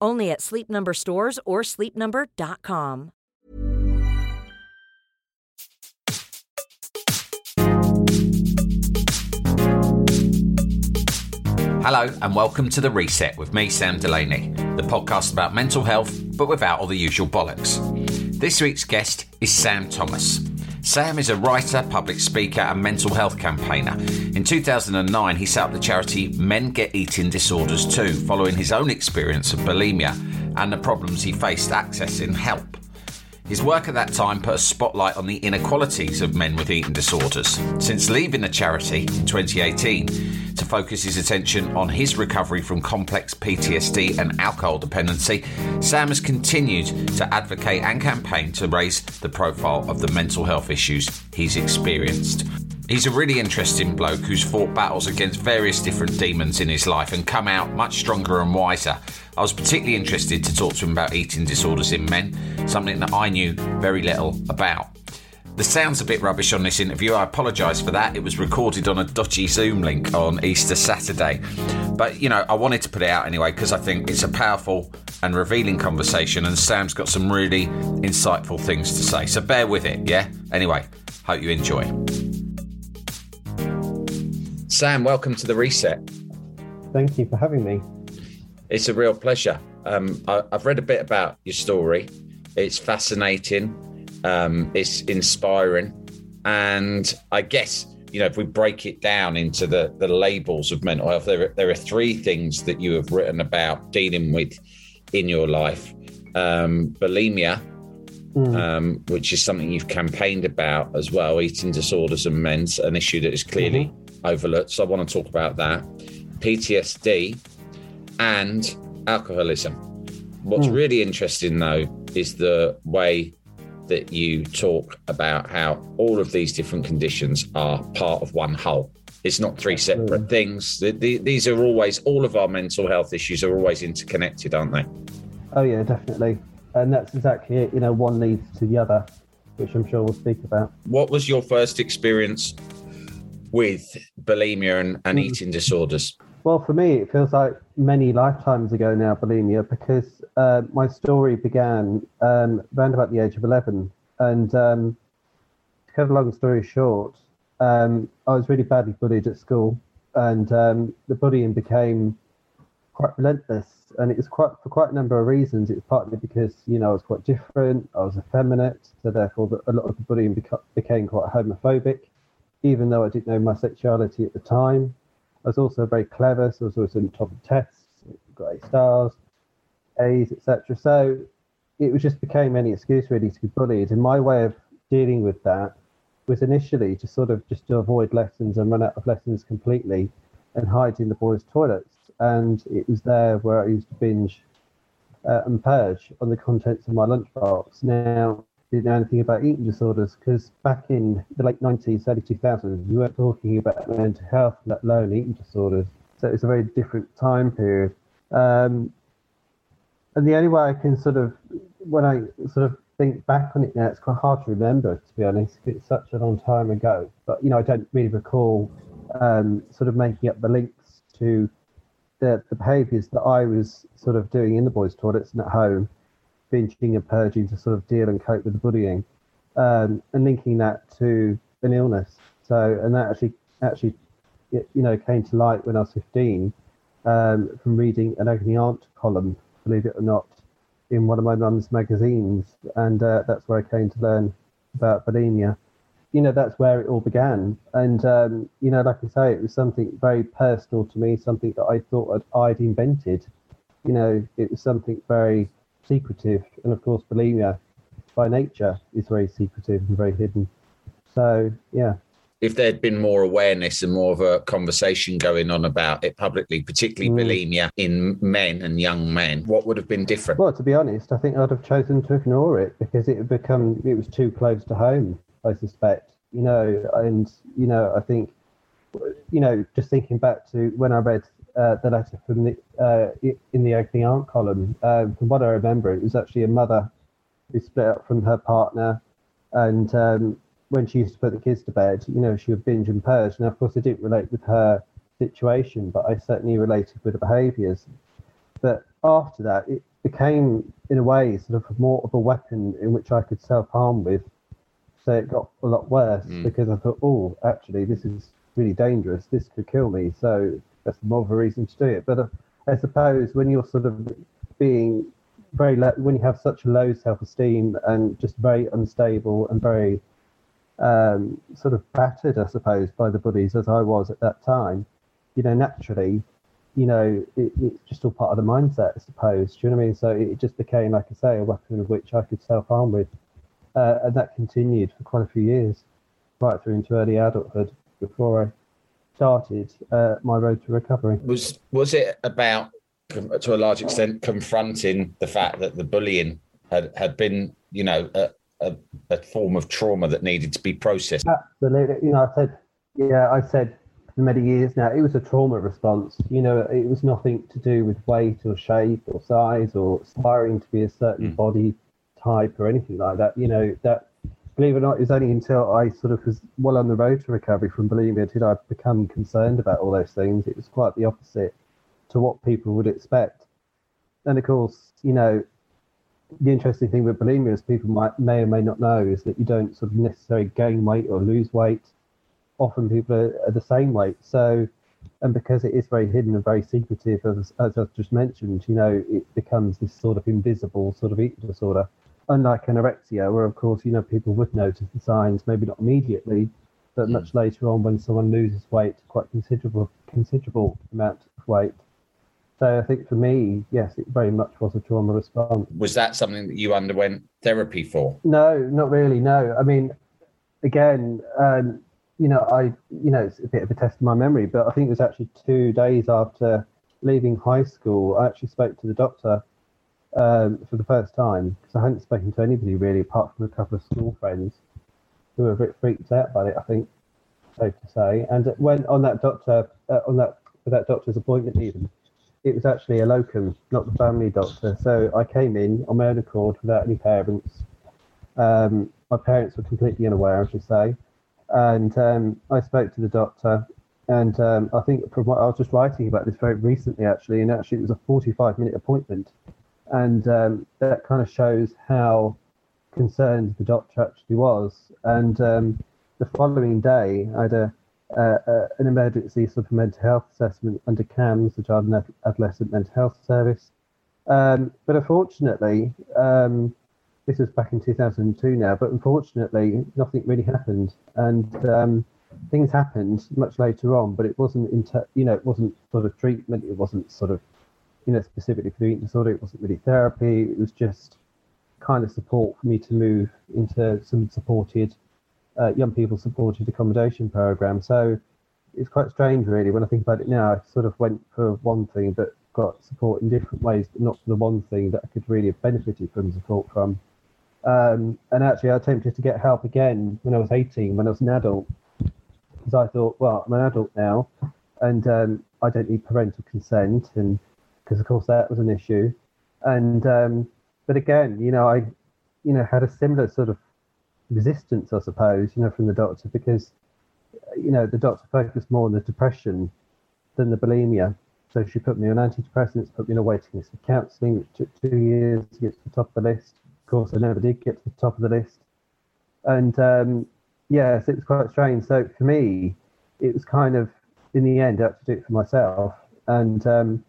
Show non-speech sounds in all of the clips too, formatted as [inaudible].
Only at Sleep Number stores or sleepnumber.com. Hello, and welcome to The Reset with me, Sam Delaney, the podcast about mental health, but without all the usual bollocks. This week's guest is Sam Thomas. Sam is a writer, public speaker, and mental health campaigner. In 2009, he set up the charity Men Get Eating Disorders Too, following his own experience of bulimia and the problems he faced accessing help. His work at that time put a spotlight on the inequalities of men with eating disorders. Since leaving the charity in 2018 to focus his attention on his recovery from complex PTSD and alcohol dependency, Sam has continued to advocate and campaign to raise the profile of the mental health issues he's experienced. He's a really interesting bloke who's fought battles against various different demons in his life and come out much stronger and wiser. I was particularly interested to talk to him about eating disorders in men, something that I knew very little about. The sound's a bit rubbish on this interview. I apologise for that. It was recorded on a dodgy Zoom link on Easter Saturday. But, you know, I wanted to put it out anyway because I think it's a powerful and revealing conversation, and Sam's got some really insightful things to say. So bear with it, yeah? Anyway, hope you enjoy. Sam, welcome to the reset. Thank you for having me. It's a real pleasure. Um, I, have read a bit about your story. It's fascinating. Um, it's inspiring, and I guess you know if we break it down into the the labels of mental health, there there are three things that you have written about dealing with in your life: um, bulimia, mm. um, which is something you've campaigned about as well, eating disorders and men's, an issue that is clearly mm-hmm overlooked. So I want to talk about that. PTSD and alcoholism. What's mm. really interesting, though, is the way that you talk about how all of these different conditions are part of one whole. It's not three separate mm. things. The, the, these are always, all of our mental health issues are always interconnected, aren't they? Oh, yeah, definitely. And that's exactly it. You know, one leads to the other, which I'm sure we'll speak about. What was your first experience with bulimia and, and mm. eating disorders? Well, for me, it feels like many lifetimes ago now, bulimia, because uh, my story began um, around about the age of 11. And um, to cut a long story short, um, I was really badly bullied at school, and um, the bullying became quite relentless. And it was quite for quite a number of reasons. It was partly because you know I was quite different, I was effeminate, so therefore the, a lot of the bullying beca- became quite homophobic even though I didn't know my sexuality at the time. I was also very clever, so I was always on top of tests, got A stars, A's, etc. So it was just became any excuse really to be bullied. And my way of dealing with that was initially to sort of just to avoid lessons and run out of lessons completely and hide in the boys' toilets. And it was there where I used to binge uh, and purge on the contents of my lunchbox. Now, didn't know anything about eating disorders because back in the late 90s, early 2000s, we weren't talking about mental health, let alone eating disorders. So it's a very different time period. Um, and the only way I can sort of, when I sort of think back on it now, it's quite hard to remember, to be honest. It's such a long time ago. But, you know, I don't really recall um, sort of making up the links to the, the behaviours that I was sort of doing in the boys' toilets and at home binging and purging to sort of deal and cope with the bullying, um, and linking that to an illness. So, and that actually actually you know came to light when I was 15 um, from reading an agony aunt column, believe it or not, in one of my mum's magazines, and uh, that's where I came to learn about bulimia. you know, that's where it all began. And, um, you know, like I say, it was something very personal to me, something that I thought I'd, I'd invented. You know, it was something very secretive. And of course, bulimia by nature is very secretive and very hidden. So, yeah if there'd been more awareness and more of a conversation going on about it publicly, particularly mm. bulimia in men and young men, what would have been different? Well, to be honest, I think I'd have chosen to ignore it because it had become it was too close to home. I suspect, you know, and you know, I think, you know, just thinking back to when I read uh, the letter from the uh, in the Agony Aunt column, uh, from what I remember, it was actually a mother who split up from her partner and um, when she used to put the kids to bed, you know, she would binge and purge. Now, of course, I didn't relate with her situation, but I certainly related with the behaviours. But after that, it became, in a way, sort of more of a weapon in which I could self harm with. So it got a lot worse mm. because I thought, oh, actually, this is really dangerous. This could kill me. So that's more of a reason to do it. But uh, I suppose when you're sort of being very low, when you have such low self esteem and just very unstable and very um, sort of battered, I suppose, by the bullies as I was at that time, you know, naturally, you know, it, it's just all part of the mindset, I suppose. Do you know what I mean? So it just became, like I say, a weapon of which I could self harm with. Uh, and that continued for quite a few years, right through into early adulthood before I started uh, my road to recovery. Was was it about, to a large extent, confronting the fact that the bullying had, had been, you know, a, a form of trauma that needed to be processed. Absolutely. You know, I said, yeah, I said for many years now, it was a trauma response. You know, it was nothing to do with weight or shape or size or aspiring to be a certain mm. body type or anything like that. You know, that believe it or not, it was only until I sort of was well on the road to recovery from bulimia did I become concerned about all those things. It was quite the opposite to what people would expect. And of course, you know, the interesting thing with bulimia, as people might may or may not know, is that you don't sort of necessarily gain weight or lose weight. Often people are, are the same weight. So, and because it is very hidden and very secretive, as, as I've just mentioned, you know, it becomes this sort of invisible sort of eating disorder. Unlike anorexia, where of course, you know, people would notice the signs, maybe not immediately, but much later on when someone loses weight, quite considerable considerable amount of weight, so I think for me, yes, it very much was a trauma response. Was that something that you underwent therapy for? No, not really. No, I mean, again, um, you know, I, you know, it's a bit of a test of my memory, but I think it was actually two days after leaving high school. I actually spoke to the doctor um, for the first time because I hadn't spoken to anybody really, apart from a couple of school friends who were a bit freaked out by it. I think, safe to say. And when on that doctor, uh, on that for that doctor's appointment, even it was actually a locum, not the family doctor. So I came in on my own accord without any parents. Um, my parents were completely unaware, I should say. And um, I spoke to the doctor, and um, I think from what I was just writing about this very recently, actually, and actually it was a 45 minute appointment. And um, that kind of shows how concerned the doctor actually was. And um, the following day, I had a uh, an emergency sort of mental health assessment under CAMHS, the Child and Adolescent Mental Health Service. Um, but unfortunately, um, this was back in 2002 now, but unfortunately, nothing really happened. And um, things happened much later on, but it wasn't, inter- you know, it wasn't sort of treatment. It wasn't sort of, you know, specifically for the eating disorder. It wasn't really therapy. It was just kind of support for me to move into some supported uh, young people supported accommodation program. So it's quite strange, really, when I think about it now. I sort of went for one thing, but got support in different ways, but not for the one thing that I could really have benefited from support from. Um, and actually, I attempted to get help again when I was 18, when I was an adult, because I thought, well, I'm an adult now, and um, I don't need parental consent, and because of course that was an issue. And um, but again, you know, I, you know, had a similar sort of resistance, I suppose, you know, from the doctor because, you know, the doctor focused more on the depression than the bulimia. So she put me on antidepressants, put me on a waiting list for counselling, which took two years to get to the top of the list. Of course, I never did get to the top of the list. And um, yeah, so it was quite strange. So for me, it was kind of, in the end, I had to do it for myself. And um,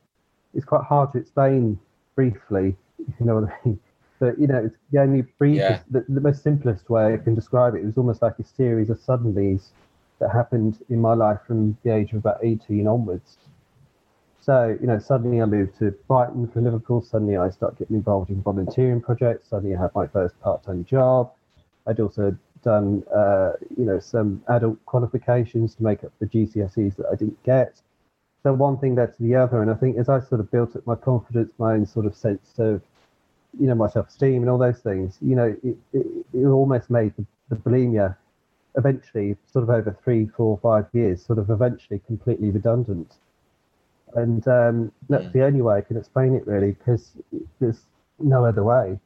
it's quite hard to explain briefly, if you know what I mean. [laughs] But you know, it's the only brief, Yeah. the, the most simplest way I can describe it. It was almost like a series of suddenlies that happened in my life from the age of about 18 onwards. So, you know, suddenly I moved to Brighton from Liverpool. Suddenly I started getting involved in volunteering projects. Suddenly I had my first part-time job. I'd also done, uh, you know, some adult qualifications to make up the GCSEs that I didn't get. So one thing led to the other, and I think as I sort of built up my confidence, my own sort of sense of, you know, my self-esteem and all those things, you know, it, it, it almost made the, the bulimia eventually, sort of over three, four, five years, sort of eventually completely redundant. And um, that's Mm. the only way I can explain it, really, because there's no other way.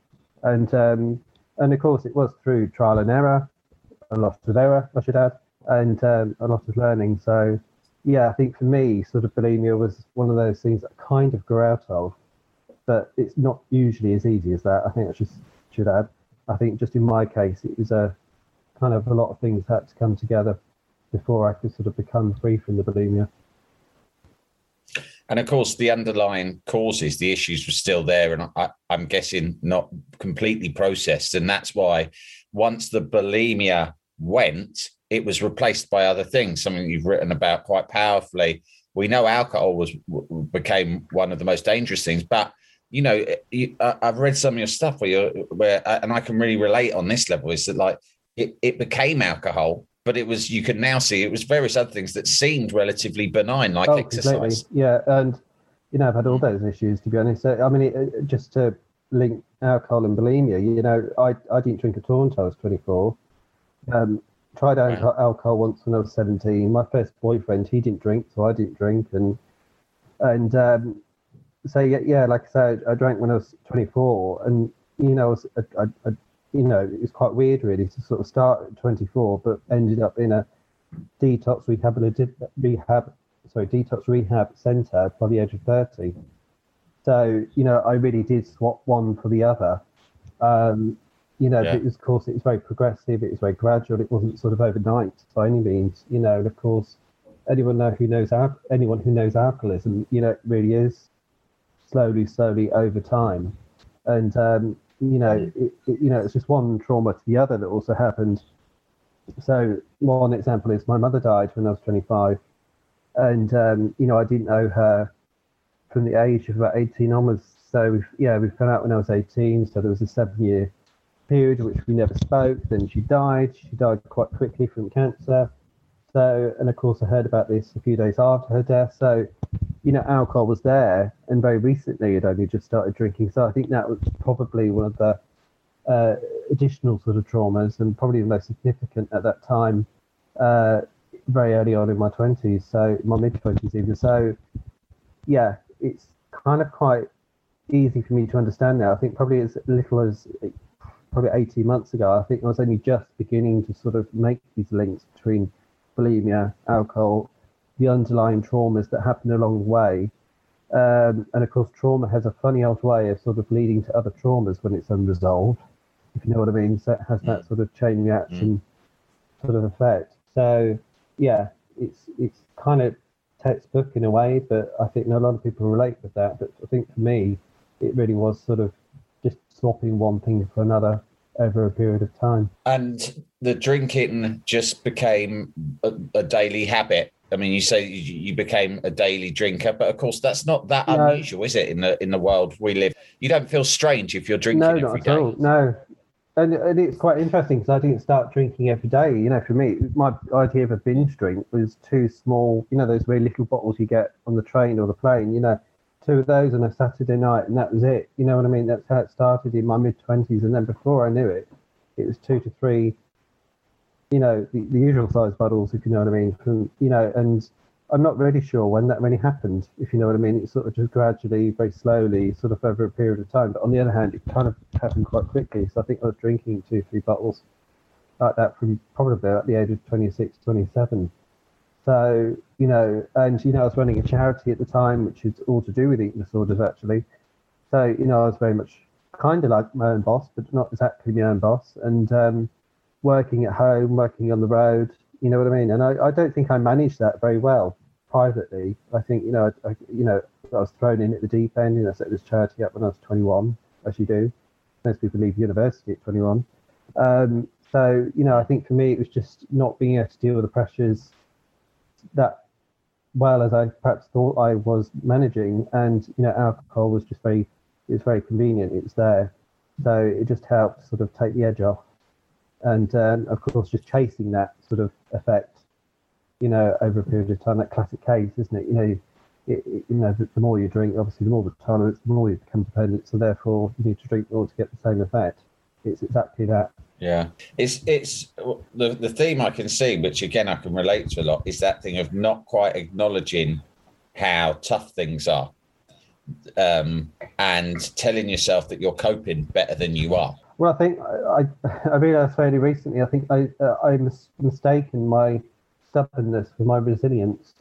And um, and of course, it was through trial and error, a lot of error, I should add, and um, a lot of learning. So, yeah, I think for me, sort of bulimia was one of those things that I kind of grew out of, but it's not usually as easy as that. I think I should add. I think just in my case, it was a kind of a lot of things had to come together before I could sort of become free from the bulimia. And of course, the underlying causes, the issues were still there, and I, I'm guessing not completely processed. And that's why once the bulimia went, it was replaced by other things. Something you've written about quite powerfully. We know alcohol was became one of the most dangerous things, but you know, you, I- I've read some of your stuff where you're where, uh, and I can really relate on this level. Is that like it, it became alcohol, but it was you can now see it was various other things that seemed relatively benign, like Oh, exercise. Yeah, and you know, I've had all those issues to be honest. I mean, it, it- just to link alcohol and bulimia, you know, I, I didn't drink at all until I was 24. Um, tried alcohol, alcohol once when I was 17. My first boyfriend, he didn't drink, so I didn't drink, and and um, so yeah, yeah, like I said, I drank when I was 24, and you know, I was, I, I, you know, it was quite weird really to sort of start at 24, but ended up in a detox rehabilitative rehab, sorry, detox rehab centre by the age of 30. So you know, I really did swap one for the other. Um, you know, Yeah. it was, of course, it was very progressive. It was very gradual. It wasn't sort of overnight by any means. You know, and of course, anyone who knows anyone who knows alcoholism, you know, it really is slowly, slowly over time. And um, you know, it, it, you know, it's just one trauma to the other that also happened. So one example is my mother died when I was 25, and um, you know, I didn't know her from the age of about 18 onwards. So yeah, we found out when I was 18. So there was a seven-year period which we never spoke. Then she died. She died quite quickly from cancer. So, and of course, I heard about this a few days after her death. So, you know, alcohol was there, and very recently it only just started drinking. So I think that was probably one of the uh, additional sort of traumas, and probably the most significant at that time, uh, very early on in my twenties. So my mid twenties even. So, yeah, it's kind of quite easy for me to understand now. I think probably as little as probably 18 months ago, I think I was only just beginning to sort of make these links between bulimia, alcohol, the underlying traumas that happen along the way. Um, and of course, trauma has a funny old way of sort of leading to other traumas when it's unresolved, if you know what I mean. So it has that sort of chain reaction sort of effect. So yeah, it's it's kind of textbook in a way, but I think a lot of people relate with that. But I think for me, it really was sort of swapping one thing for another over a period of time. and the drinking just became a, a daily habit. I mean, you say you, became a daily drinker, but of course that's not that No. unusual, is it? In the in the world we live, you don't feel strange if you're drinking no, every not at day. all. No. And, and it's quite interesting because I didn't start drinking every day. You know, for me, my idea of a binge drink was two small, you know, those very little bottles you get on the train or the plane. You know, two of those on a Saturday night, and that was it. You know what I mean? That's how it started in my mid twenties, and then before I knew it, it was two to three. You know, the, the usual size bottles, if you know what I mean. From you know, and I'm not really sure when that really happened, if you know what I mean. It sort of just gradually, very slowly, sort of over a period of time. But on the other hand, it kind of happened quite quickly. So I think I was drinking two, three bottles like that from probably about the age of 26, 27. So, you know, and, you know, I was running a charity at the time, which is all to do with eating disorders, actually. So, you know, I was very much kind of like my own boss, but not exactly my own boss. And um, working at home, working on the road, you know what I mean? And I, I don't think I managed that very well privately. I think, you know, I, I, you know, I was thrown in at the deep end and I set this charity up when I was 21, as you do. most people leave university at 21. Um, so, you know, I think for me, it was just not being able to deal with the pressures that well as I perhaps thought I was managing. And, you know, alcohol was just very, it's very convenient. It's there. So it just helped sort of take the edge off. And um, of course, just chasing that sort of effect, you know, over a period of time, that classic case, isn't it? You know, it, it, you know, the, the, more you drink, obviously, the more the tolerance, the more you become dependent. So therefore, you need to drink more to get the same effect. It's exactly that. Yeah, it's it's the the theme I can see, which again I can relate to a lot, is that thing of not quite acknowledging how tough things are, um, and telling yourself that you're coping better than you are. Well, I think I I realised fairly recently. I think I uh, I mis- mistaken my stubbornness for my resilience,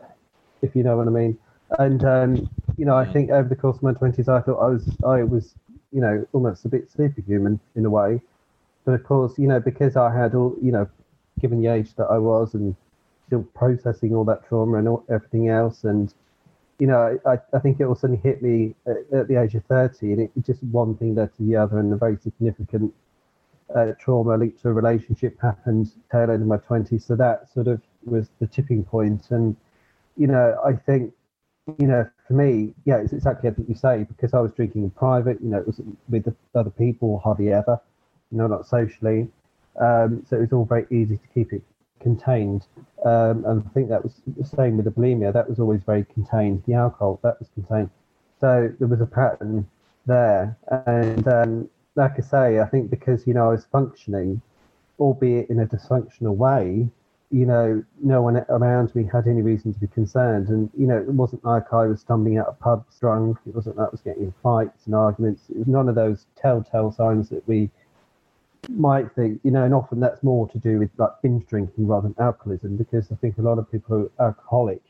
if you know what I mean. And um, you know, I mm. think over the course of my twenties, I thought I was I was you know almost a bit superhuman in a way but of course, you know, because I had all, you know, given the age that I was and still processing all that trauma and all, everything else, and you know, I, I think it all suddenly hit me at, at the age of 30, and it just one thing led to the other, and a very significant uh, trauma linked to a relationship happened tail end of my 20s. So that sort of was the tipping point. And, you know, I think, you know, for me, yeah, it's exactly what you say, because I was drinking in private, you know, it was with other people hardly ever you know, not socially. Um, so it was all very easy to keep it contained. Um, and I think that was the same with the bulimia. That was always very contained. The alcohol that was contained. So there was a pattern there. And um, like I say, I think because you know I was functioning, albeit in a dysfunctional way, you know, no one around me had any reason to be concerned. And, you know, it wasn't like I was stumbling out of pubs drunk. It wasn't like I was getting in fights and arguments. It was none of those telltale signs that we might think, you know, and often that's more to do with like binge drinking rather than alcoholism, because I think a lot of people who are alcoholic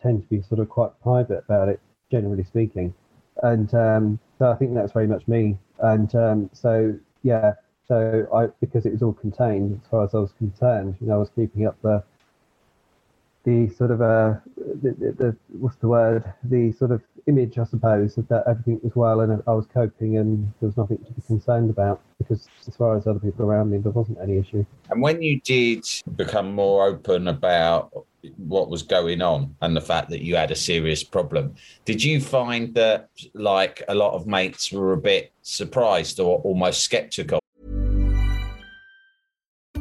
tend to be sort of quite private about it, generally speaking. And um, so I think that's very much me. And um, so, yeah, so I because it was all contained as far as I was concerned, you know, I was keeping up the the sort of uh, the, the, the, what's the word the sort of image I suppose that everything was well and I was coping and there was nothing to be concerned about because as far as other people around me there wasn't any issue. And when you did become more open about what was going on and the fact that you had a serious problem, did you find that like a lot of mates were a bit surprised or almost skeptical?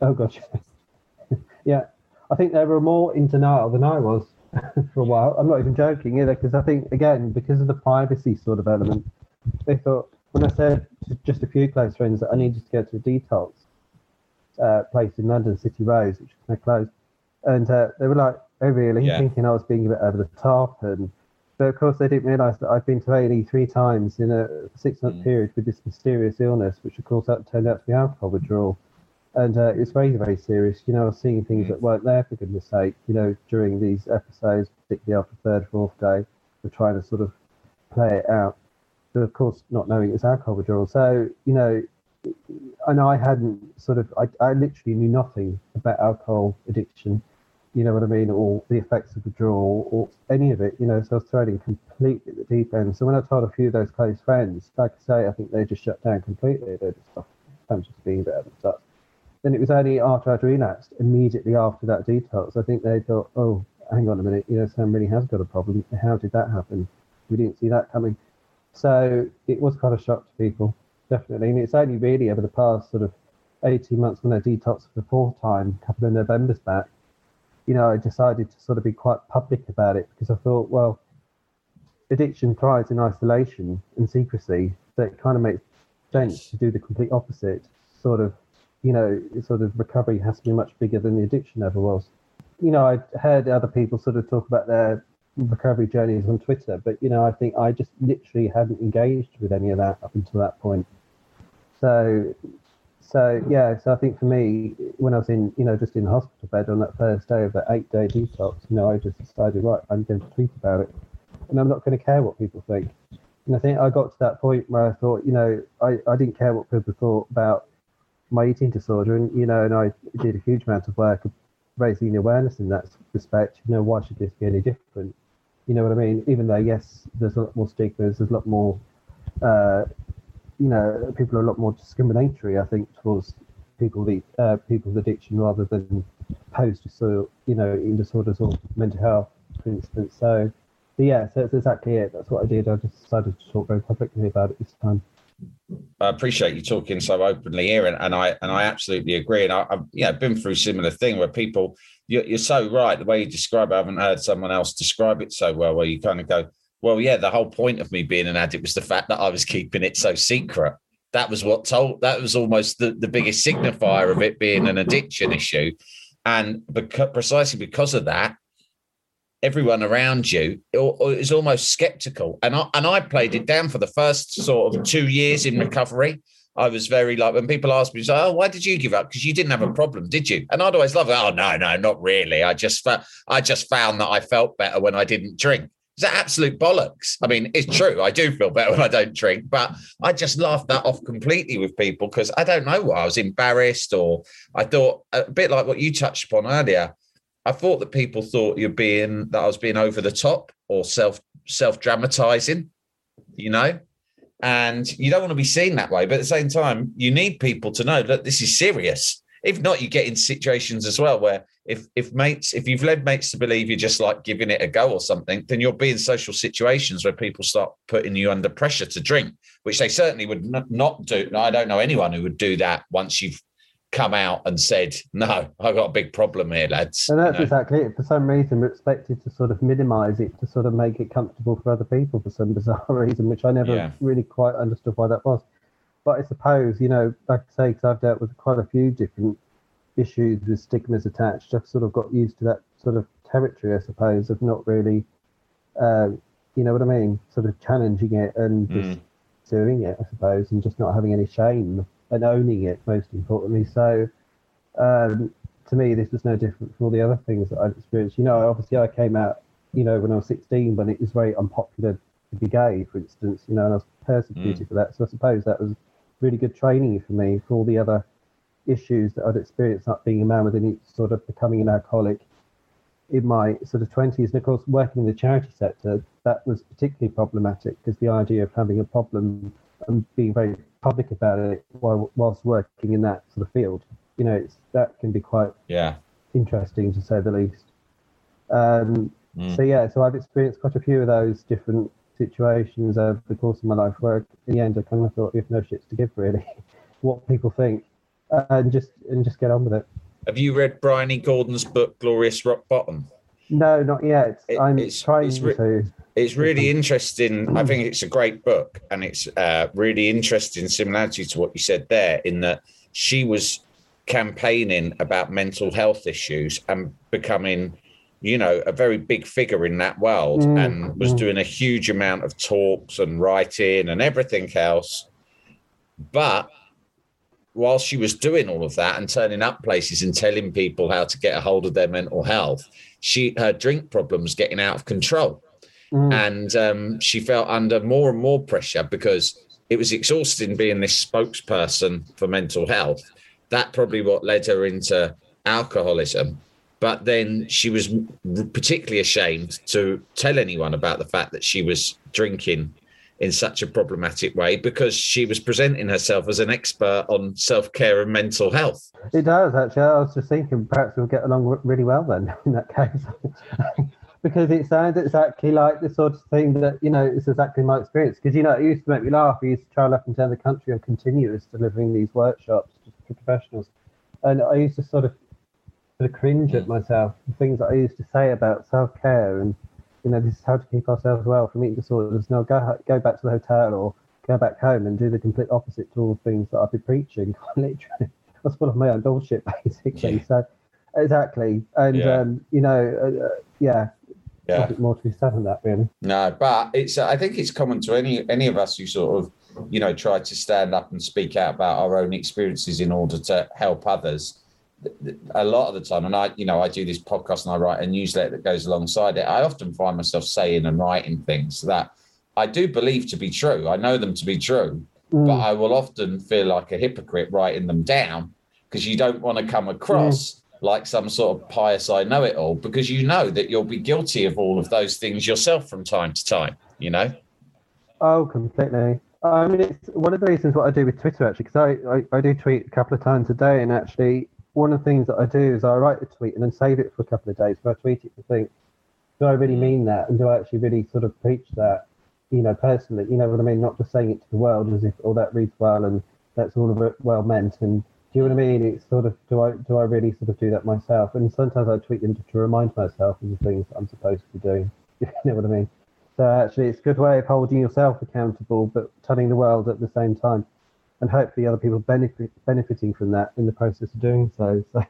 Oh, gosh. [laughs] yeah. I think they were more in denial than I was [laughs] for a while. I'm not even joking either, because I think again because of the privacy sort of element, they thought when I said to just a few close friends that I needed to go to a detox uh, place in London, City Roads, which is now closed, and uh, they were like, "Oh, really?" Yeah. Thinking I was being a bit over the top, and but of course they didn't realise that I've been to A&E three times in a six-month mm. period with this mysterious illness, which of course turned out to be alcohol withdrawal and uh, it's very, very serious. You know, I was seeing things mm. that weren't there for goodness sake. You know, during these episodes, particularly after third, fourth day, we're trying to sort of play it out. But of course, not knowing it's alcohol withdrawal. So you know, and I hadn't sort of, I, I literally knew nothing about alcohol addiction. You know what I mean, or the effects of withdrawal, or any of it. You know, so I was thrown in completely at the deep end. So when I told a few of those close friends, like I say, I think they just shut down completely. They just, oh, I'm just being a bit of a stuff then it was only after I'd relapsed, immediately after that detox, I think they thought, oh, hang on a minute, you know, Sam really has got a problem. How did that happen? We didn't see that coming. So it was quite a shock to people, definitely. And it's only really over the past sort of 18 months when I detoxed for the fourth time, a couple of Novembers back, you know, I decided to sort of be quite public about it because I thought, well, addiction thrives in isolation and secrecy. So it kind of makes sense to do the complete opposite. Sort of, you know, sort of recovery has to be much bigger than the addiction ever was. You know, I heard other people sort of talk about their recovery journeys on Twitter, but you know, I think I just literally hadn't engaged with any of that up until that point. So, so yeah, so I think for me, when I was in, you know, just in the hospital bed on that first day of that eight-day detox, you know, I just decided, right, I'm going to tweet about it, and I'm not going to care what people think. And I think I got to that point where I thought, you know, I, I didn't care what people thought about my eating disorder, and you know, and I did a huge amount of work raising awareness in that respect. You know, why should this be any different? You know what I mean? Even though yes, there's a lot more stigmas, there's a lot more, uh, you know, people are a lot more discriminatory. I think towards people the uh, people with addiction rather than post so you know eating disorders or mental health, for instance. So, so yeah, so that's exactly it. That's what I did. I just decided to talk very publicly about it this time. I appreciate you talking so openly here, and, and I and I absolutely agree. And I, have been through similar thing where people you're, you're so right the way you describe. it, I haven't heard someone else describe it so well. Where you kind of go, well, yeah, the whole point of me being an addict was the fact that I was keeping it so secret. That was what told. That was almost the, the biggest signifier of it being an addiction issue, and precisely because of that, everyone around you is almost skeptical. And I, and I played it down for the first sort of two years in recovery. I was very like when people ask me, "Oh, why did you give up? Because you didn't have a problem, did you?" And I'd always love. Oh no, no, not really. I just I just found that I felt better when I didn't drink. That absolute bollocks? I mean, it's true. I do feel better when I don't drink, but I just laughed that off completely with people because I don't know why I was embarrassed or I thought a bit like what you touched upon earlier. I thought that people thought you're being that I was being over the top or self self dramatizing, you know, and you don't want to be seen that way. But at the same time, you need people to know that this is serious. If not, you get in situations as well where if if mates, if you've led mates to believe you're just like giving it a go or something, then you'll be in social situations where people start putting you under pressure to drink, which they certainly would not do. I don't know anyone who would do that once you've come out and said, "No, I've got a big problem here, lads." And that's you know? exactly it. For some reason, we're expected to sort of minimise it to sort of make it comfortable for other people for some [laughs] bizarre reason, which I never yeah. really quite understood why that was. But I suppose, you know, like I say, because I've dealt with quite a few different issues with stigmas attached, I've sort of got used to that sort of territory, I suppose, of not really, uh, you know what I mean, sort of challenging it and just mm. doing it, I suppose, and just not having any shame and owning it most importantly. So um, to me, this was no different from all the other things that I've experienced. You know, obviously I came out, you know, when I was 16, when it was very unpopular to be gay, for instance, you know, and I was persecuted mm. for that. So I suppose that was really good training for me for all the other issues that I'd experienced, not being a man with any sort of becoming an alcoholic in my sort of 20s. And of course, working in the charity sector, that was particularly problematic because the idea of having a problem and being very public about it while, whilst working in that sort of field. You know, it's, that can be quite yeah interesting to say the least. Um, mm. So yeah, so I've experienced quite a few of those different situations over the course of my life where in the end I kind of thought have no shits to give really, [laughs] what people think, and just and just get on with it. Have you read Bryony Gordon's book Glorious Rock Bottom? No, not yet. It, I'm it's, trying it's re- to. It's really interesting. I think it's a great book, and it's uh, really interesting similarity to what you said there, in that she was campaigning about mental health issues and becoming, you know, a very big figure in that world, mm. and was mm. doing a huge amount of talks and writing and everything else. But while she was doing all of that and turning up places and telling people how to get a hold of their mental health, she her drink problems getting out of control. Mm. And um, she felt under more and more pressure because it was exhausting being this spokesperson for mental health. That probably what led her into alcoholism. But then she was particularly ashamed to tell anyone about the fact that she was drinking in such a problematic way because she was presenting herself as an expert on self care and mental health. It does, actually. I was just thinking perhaps we'll get along really well then [laughs] in that case. [laughs] because it sounds exactly like the sort of thing that you know it's exactly my experience. Because you know it used to make me laugh. I used to travel up and down the country on continuous delivering these workshops to professionals, and I used to sort of sort of cringe at mm. myself the things that I used to say about self care and you know this is how to keep ourselves well from eating disorders. No, go go back to the hotel or go back home and do the complete opposite to all the things that I've been preaching. [laughs] Literally, I full of my own bullshit [laughs] basically. Yeah. So exactly, and Yeah. um, you know, uh, uh, yeah, Yeah. more to be said on that really. No, but it's. I think it's common to any any of us who sort of, you know, try to stand up and speak out about our own experiences in order to help others. A lot of the time, and I, you know, I do this podcast and I write a newsletter that goes alongside it. I often find myself saying and writing things that I do believe to be true. I know them to be true, mm. but I will often feel like a hypocrite writing them down because you don't want to come across mm. like some sort of pious I know it all because you know that you'll be guilty of all of those things yourself from time to time, you know? Oh, completely. I mean, it's one of the reasons what I do with Twitter actually, because I, I, I do tweet a couple of times a day, and actually one of the things that I do is I write a tweet and then save it for a couple of days. But I tweet it to think, do I really mean that, and do I actually really sort of preach that, you know, personally? You know what I mean? Not just saying it to the world as if all that reads well and that's all of it well meant. And do you know what I mean? It's sort of do I do I really sort of do that myself? And sometimes I tweet them to, to remind myself of the things I'm supposed to be doing. [laughs] You know what I mean? So actually, it's a good way of holding yourself accountable, but telling the world at the same time, and hopefully other people benefit benefiting from that in the process of doing so. [laughs] So,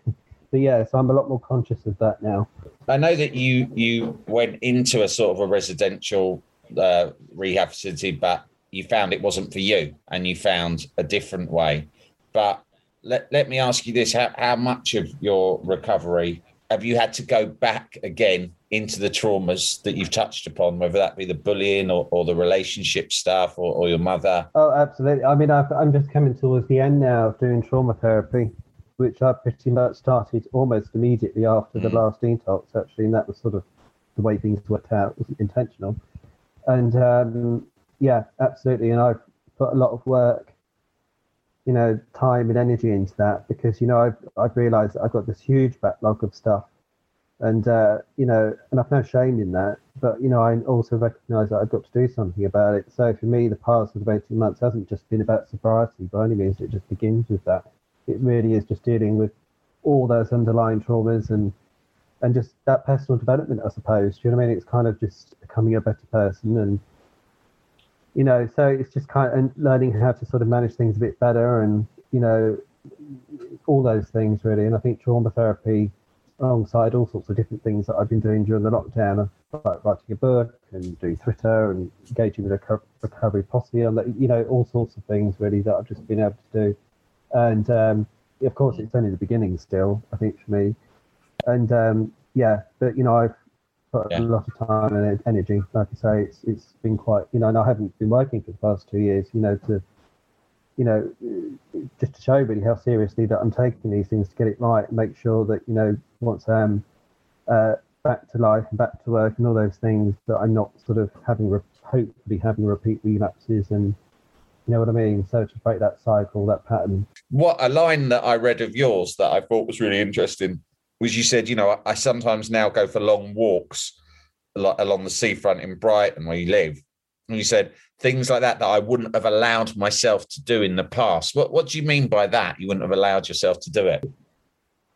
but yeah, so I'm a lot more conscious of that now. I know that you you went into a sort of a residential uh, rehab facility, but you found it wasn't for you, and you found a different way. But let let me ask you this: how how much of your recovery have you had to go back again into the traumas that you've touched upon, whether that be the bullying or, or the relationship stuff or, or your mother? Oh, absolutely. I mean, I've, I'm just coming towards the end now of doing trauma therapy, which I pretty much started almost immediately after the Mm. last detox, actually, and that was sort of the way things worked out. It wasn't intentional. And um, yeah, absolutely. And I've put a lot of work, you know, time and energy into that because, you know, I've, I've realized I've got this huge backlog of stuff. And, uh, you know, and I've no shame in that. But, you know, I also recognize that I've got to do something about it. So for me, the past sort of 18 months hasn't just been about sobriety by any means. It just begins with that. It really is just dealing with all those underlying traumas and and just that personal development, I suppose. Do you know what I mean? It's kind of just becoming a better person and you know, so it's just kind of and learning how to sort of manage things a bit better and, you know, all those things really. And I think trauma therapy alongside all sorts of different things that I've been doing during the lockdown, like writing a book and doing Twitter and engaging with a recovery posse, that, you know, all sorts of things really that I've just been able to do. And um, of course, it's only the beginning still, I think, for me. And um, yeah, but you know, I've put Yeah. a lot of time and energy. Like I say, it's it's been quite, you know, and I haven't been working for the past two years, you know, to, you know, just to show really how seriously that I'm taking these things to get it right and make sure that, you know, once I'm uh, back to life and back to work and all those things, that I'm not sort of having, re- hopefully having repeat relapses and, you know what I mean? So to break that cycle, that pattern. what a line that I read of yours that I thought was really interesting was you said, you know, I, I sometimes now go for long walks like along the seafront in Brighton where you live. And you said things like that that I wouldn't have allowed myself to do in the past. What what do you mean by that? You wouldn't have allowed yourself to do it?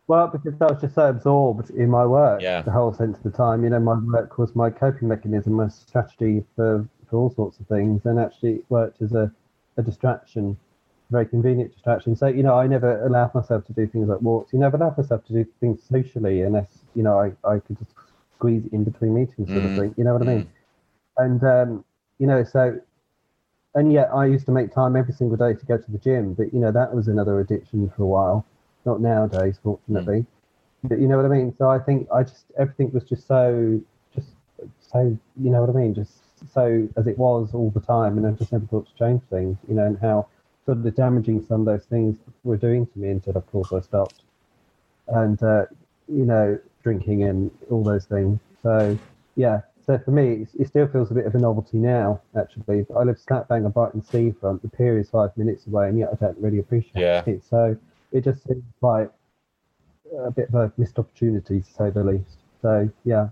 Well, because I was just so absorbed in my work Yeah. the whole sense of the time. You know, my work was my coping mechanism, my strategy for, for all sorts of things, and actually it worked as a, a distraction, very convenient distraction. So, you know, I never allowed myself to do things like walks. You never allowed myself to do things socially unless, you know, I, I could just squeeze in between meetings sort of Mm. thing. You know what I mean? And, um, you know, so, and yet I used to make time every single day to go to the gym, but, you know, that was another addiction for a while. Not nowadays, fortunately. But you know what I mean? So I think I just everything was just so just so you know what I mean? Just so as it was all the time and I just never thought to change things, you know, and how sort of the damaging some of those things were doing to me until of course I stopped. And uh, you know, drinking and all those things. So yeah. So for me, it still feels a bit of a novelty now. Actually, I live slap bang on Brighton seafront. The pier is five minutes away, and yet I don't really appreciate Yeah. it. So it just seems like a bit of a missed opportunity to say the least. So yeah,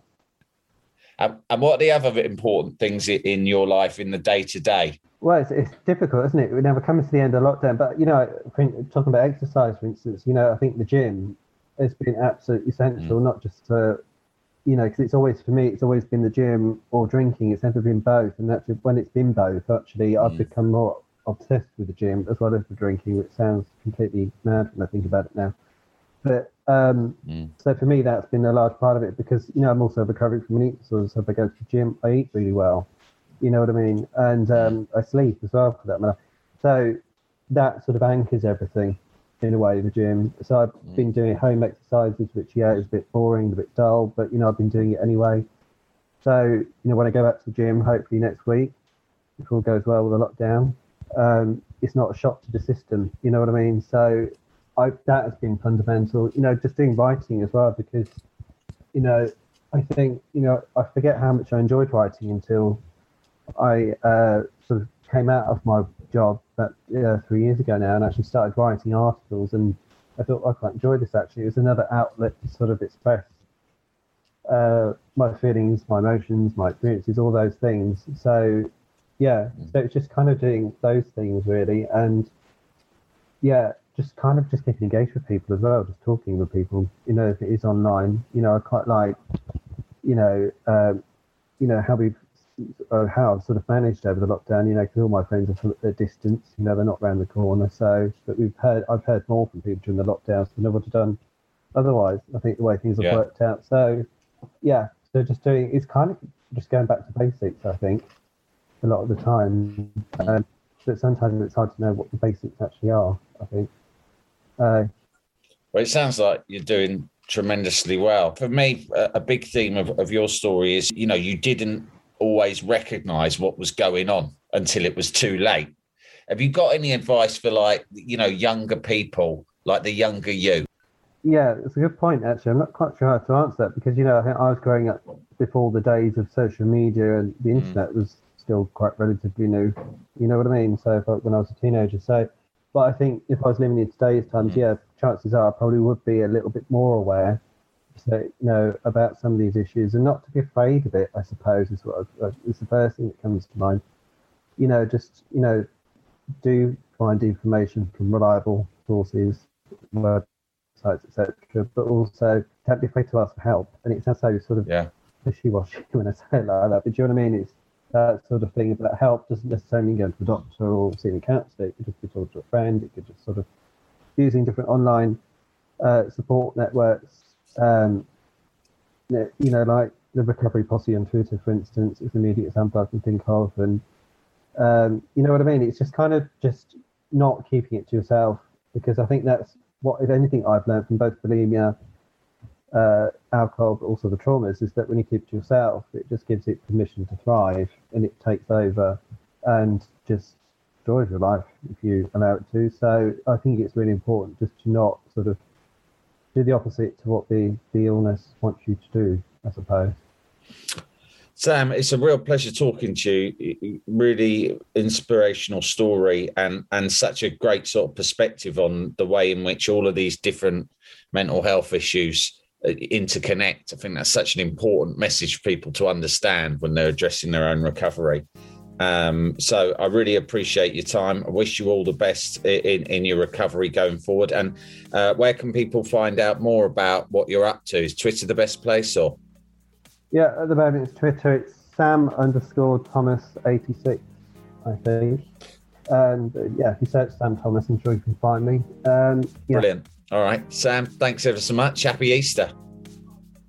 Um, and what are the other important things in your life in the day to day? Well, it's, it's, difficult, isn't it? We're coming to the end of lockdown, but you know, talking about exercise, for instance, you know, I think the gym has been absolutely essential, mm. not just to, you know, because it's always for me, it's always been the gym or drinking. It's never been both, and actually, when it's been both, actually, I've mm. become more obsessed with the gym as well as the drinking, which sounds completely mad when I think about it now. But um, mm. so for me, that's been a large part of it because you know I'm also recovering from an eating disorder. So if I go to the gym, I eat really well. You know what I mean? And um, I sleep as well for that matter. So that sort of anchors everything in a way, the gym. So I've mm. been doing home exercises, which yeah is a bit boring, a bit dull, but you know I've been doing it anyway. So you know when I go back to the gym, hopefully next week, if all goes well with the lockdown, um, it's not a shock to the system. You know what I mean? So I, that has been fundamental. You know, just doing writing as well because you know I think you know I forget how much I enjoyed writing until I uh, sort of came out of my job about uh, three years ago now and actually started writing articles and I thought I quite enjoyed this actually. It was another outlet to sort of express uh, my feelings, my emotions, my experiences, all those things. So yeah, so it's just kind of doing those things really, and yeah, just kind of just getting engaged with people as well, just talking with people. You know, if it is online, you know, I quite like, you know, um, you know how we've uh, how I've sort of managed over the lockdown. You know, because all my friends are at a distance. You know, they're not around the corner. So, but we've heard I've heard more from people during the lockdowns than I would have done otherwise. I think the way things have yeah. worked out. So, yeah, so just doing it's kind of just going back to basics. I think a lot of the time. Um, but sometimes it's hard to know what the basics actually are, I think. Uh, well, it sounds like you're doing tremendously well. For me, a, big theme of, of your story is, you know, you didn't always recognize what was going on until it was too late. Have you got any advice for like, you know, younger people, like the younger you? Yeah, it's a good point, actually. I'm not quite sure how to answer that because, you know, I, think I was growing up before the days of social media and the mm. internet mm. was still quite relatively new. You know what I mean? So I, when I was a teenager, so but I think if I was living in today's times, mm. yeah, chances are I probably would be a little bit more aware, so you know about some of these issues and not to be afraid of it. I suppose is what I, is the first thing that comes to mind. You know, just you know, do find information from reliable sources, websites, etc. But also don't be afraid to ask for help. And it sounds so sort of yeah. wishy-washy [laughs] when I say it like that, but do you know what I mean? It's that sort of thing. But help doesn't necessarily mean going to the doctor or seeing a counsellor. It could just be talking to a friend. It could just sort of using different online uh, support networks. Um, you know, like the recovery posse on Twitter, for instance, is the immediate example I can think of. And um, you know what I mean? It's just kind of just not keeping it to yourself because I think that's what, if anything, I've learned from both bulimia uh, alcohol, but also the traumas, is that when you keep it to yourself, it just gives it permission to thrive and it takes over and just destroys your life if you allow it to. So I think it's really important just to not sort of do the opposite to what the, the illness wants you to do, I suppose. Sam, it's a real pleasure talking to you. Really inspirational story and and such a great sort of perspective on the way in which all of these different mental health issues uh, interconnect. I think that's such an important message for people to understand when they're addressing their own recovery. Um, so I really appreciate your time. I wish you all the best in, in your recovery going forward. And uh, where can people find out more about what you're up to? Is Twitter the best place or? Yeah, at the moment it's Twitter. It's Sam underscore Thomas 86, I think. And uh, yeah, if you search Sam Thomas, I'm sure you can find me. Um, yeah. Brilliant. All right, Sam, thanks ever so much. Happy Easter.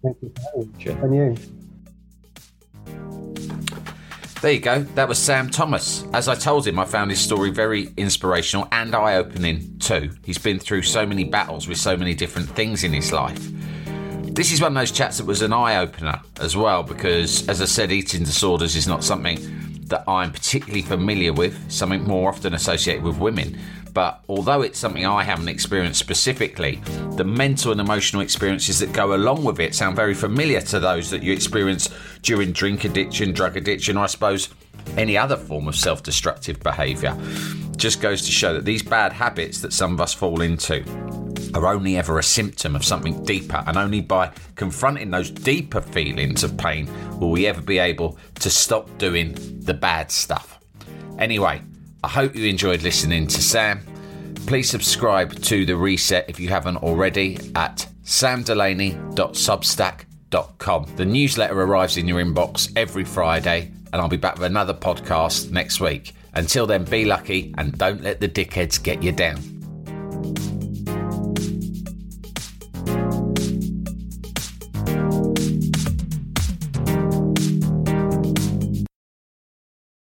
Thank you. Sure. And you. There you go. That was Sam Thomas. As I told him, I found his story very inspirational and eye opening too. He's been through so many battles with so many different things in his life. This is one of those chats that was an eye opener as well, because as I said, eating disorders is not something that I'm particularly familiar with, something more often associated with women. But although it's something I haven't experienced specifically, the mental and emotional experiences that go along with it sound very familiar to those that you experience during drink addiction, drug addiction, or I suppose any other form of self destructive behaviour. Just goes to show that these bad habits that some of us fall into are only ever a symptom of something deeper, and only by confronting those deeper feelings of pain will we ever be able to stop doing the bad stuff. Anyway, I hope you enjoyed listening to Sam. Please subscribe to The Reset if you haven't already at samdelaney.substack.com. The newsletter arrives in your inbox every Friday, and I'll be back with another podcast next week. Until then, be lucky and don't let the dickheads get you down.